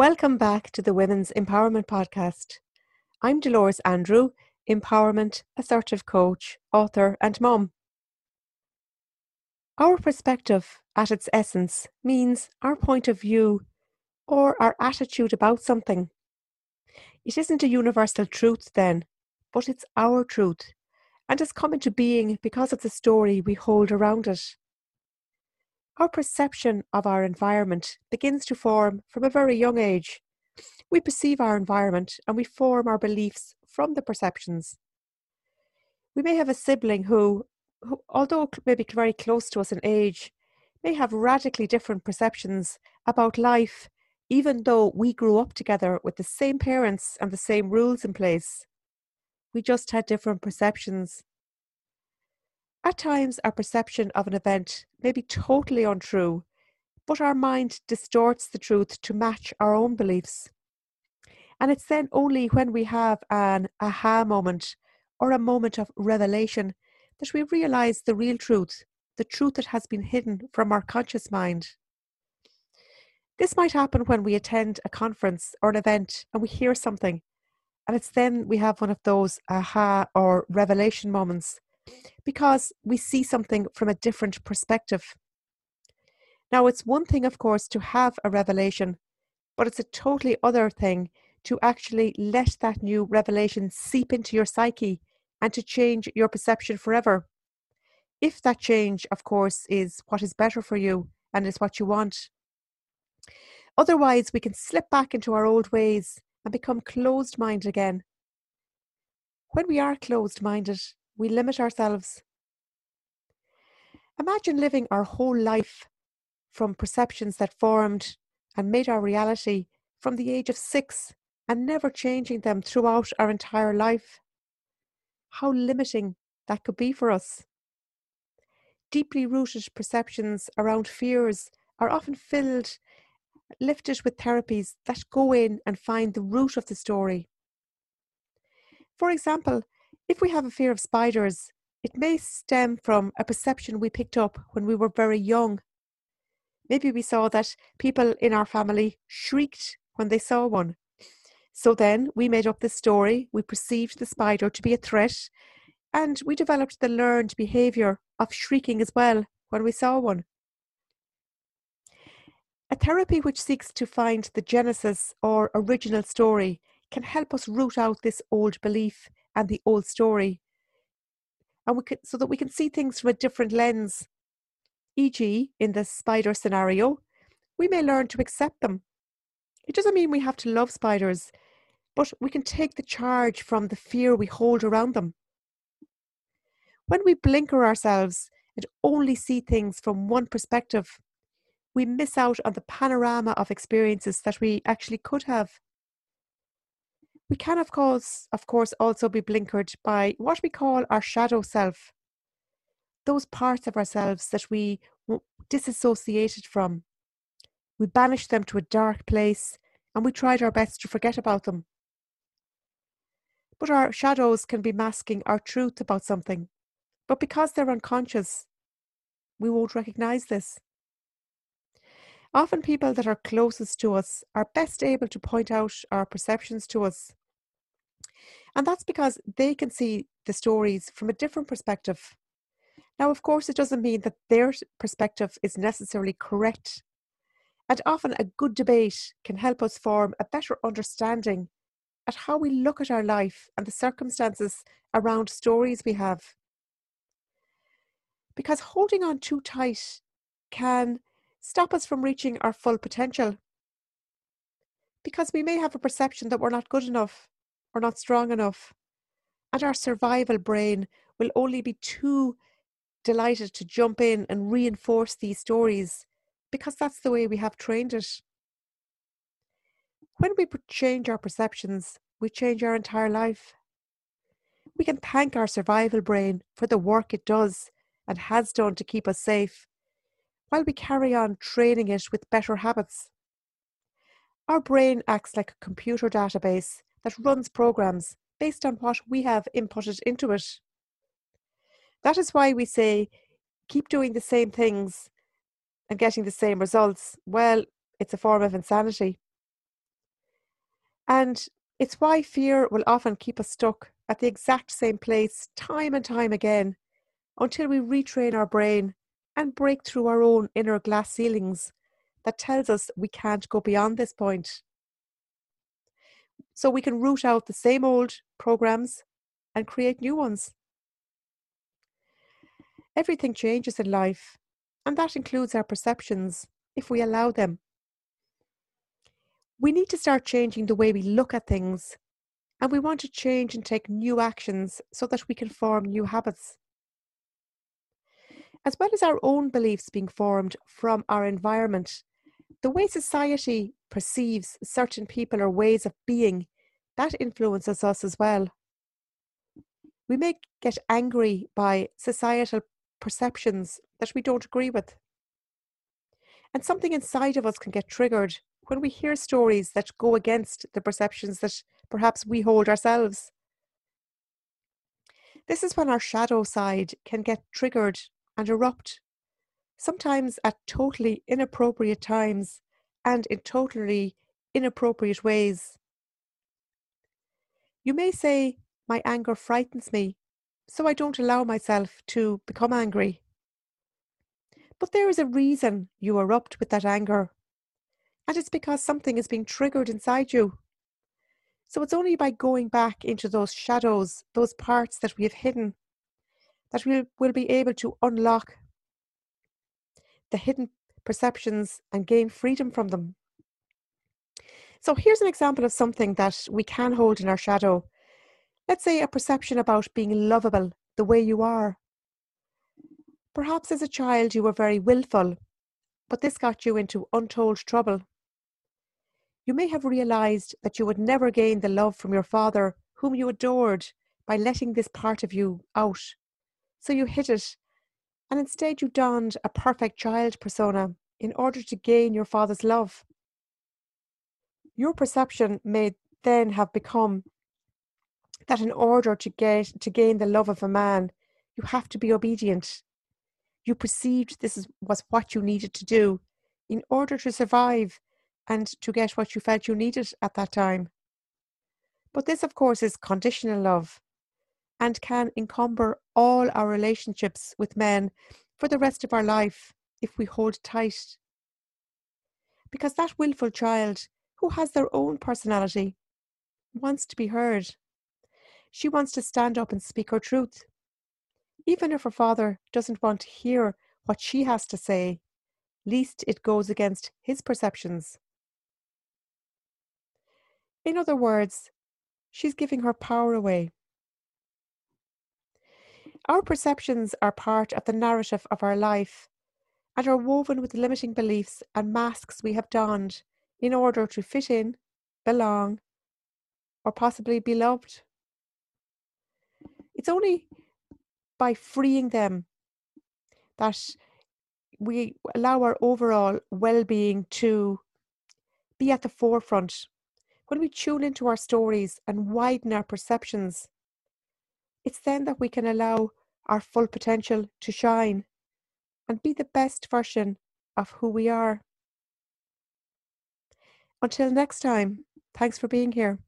Welcome back to the Women's Empowerment Podcast. I'm Dolores Andrew, empowerment, assertive coach, author, and mom. Our perspective, at its essence, means our point of view or our attitude about something. It isn't a universal truth, then, but it's our truth, and has come into being because of the story we hold around it. Our perception of our environment begins to form from a very young age. We perceive our environment and we form our beliefs from the perceptions. We may have a sibling who, who although maybe very close to us in age, may have radically different perceptions about life, even though we grew up together with the same parents and the same rules in place. We just had different perceptions. At times, our perception of an event may be totally untrue, but our mind distorts the truth to match our own beliefs. And it's then only when we have an aha moment or a moment of revelation that we realize the real truth, the truth that has been hidden from our conscious mind. This might happen when we attend a conference or an event and we hear something, and it's then we have one of those aha or revelation moments because we see something from a different perspective. Now, it's one thing, of course, to have a revelation, but it's a totally other thing to actually let that new revelation seep into your psyche and to change your perception forever. If that change, of course, is what is better for you and is what you want. Otherwise, we can slip back into our old ways and become closed minded again. When we are closed minded, we limit ourselves. Imagine living our whole life from perceptions that formed and made our reality from the age of six and never changing them throughout our entire life. How limiting that could be for us. Deeply rooted perceptions around fears are often filled, lifted with therapies that go in and find the root of the story. For example, if we have a fear of spiders, it may stem from a perception we picked up when we were very young. Maybe we saw that people in our family shrieked when they saw one. So then we made up this story, we perceived the spider to be a threat, and we developed the learned behaviour of shrieking as well when we saw one. A therapy which seeks to find the genesis or original story can help us root out this old belief and the old story. And we could, so that we can see things from a different lens. E.g., in the spider scenario, we may learn to accept them. It doesn't mean we have to love spiders, but we can take the charge from the fear we hold around them. When we blinker ourselves and only see things from one perspective, we miss out on the panorama of experiences that we actually could have. We can, of course, of course, also be blinkered by what we call our shadow self, those parts of ourselves that we disassociated from. We banished them to a dark place and we tried our best to forget about them. But our shadows can be masking our truth about something. But because they're unconscious, we won't recognize this. Often, people that are closest to us are best able to point out our perceptions to us. And that's because they can see the stories from a different perspective. Now, of course, it doesn't mean that their perspective is necessarily correct. And often a good debate can help us form a better understanding at how we look at our life and the circumstances around stories we have. Because holding on too tight can stop us from reaching our full potential. Because we may have a perception that we're not good enough or not strong enough. And our survival brain will only be too delighted to jump in and reinforce these stories because that's the way we have trained it. When we change our perceptions, we change our entire life. We can thank our survival brain for the work it does and has done to keep us safe, while we carry on training it with better habits. Our brain acts like a computer database that runs programs based on what we have inputted into it. That is why we say keep doing the same things and getting the same results. Well, it's a form of insanity. And it's why fear will often keep us stuck at the exact same place time and time again until we retrain our brain and break through our own inner glass ceilings that tells us we can't go beyond this point. So we can root out the same old programs and create new ones. Everything changes in life, and that includes our perceptions if we allow them. We need to start changing the way we look at things, and we want to change and take new actions so that we can form new habits. As well as our own beliefs being formed from our environment, the way society perceives certain people or ways of being, that influences us as well. We may get angry by societal perceptions that we don't agree with. And something inside of us can get triggered when we hear stories that go against the perceptions that perhaps we hold ourselves. This is when our shadow side can get triggered and erupt, sometimes at totally inappropriate times and in totally inappropriate ways. You may say, My anger frightens me, so I don't allow myself to become angry. But there is a reason you erupt with that anger, and it's because something is being triggered inside you. So it's only by going back into those shadows, those parts that we have hidden, that we'll, we'll be able to unlock the hidden perceptions and gain freedom from them. So here's an example of something that we can hold in our shadow Let's say a perception about being lovable the way you are. Perhaps as a child you were very willful, but this got you into untold trouble. You may have realized that you would never gain the love from your father, whom you adored, by letting this part of you out. So you hid it, and instead you donned a perfect child persona in order to gain your father's love. Your perception may then have become that in order to get to gain the love of a man, you have to be obedient. You perceived this was what you needed to do in order to survive and to get what you felt you needed at that time. But this, of course, is conditional love and can encumber all our relationships with men for the rest of our life if we hold tight. Because that willful child, who has their own personality, wants to be heard. She wants to stand up and speak her truth. Even if her father doesn't want to hear what she has to say, least it goes against his perceptions. In other words, she's giving her power away. Our perceptions are part of the narrative of our life and are woven with limiting beliefs and masks we have donned in order to fit in, belong, or possibly be loved. It's only by freeing them that we allow our overall well being to be at the forefront. When we tune into our stories and widen our perceptions, it's then that we can allow our full potential to shine and be the best version of who we are. Until next time, thanks for being here.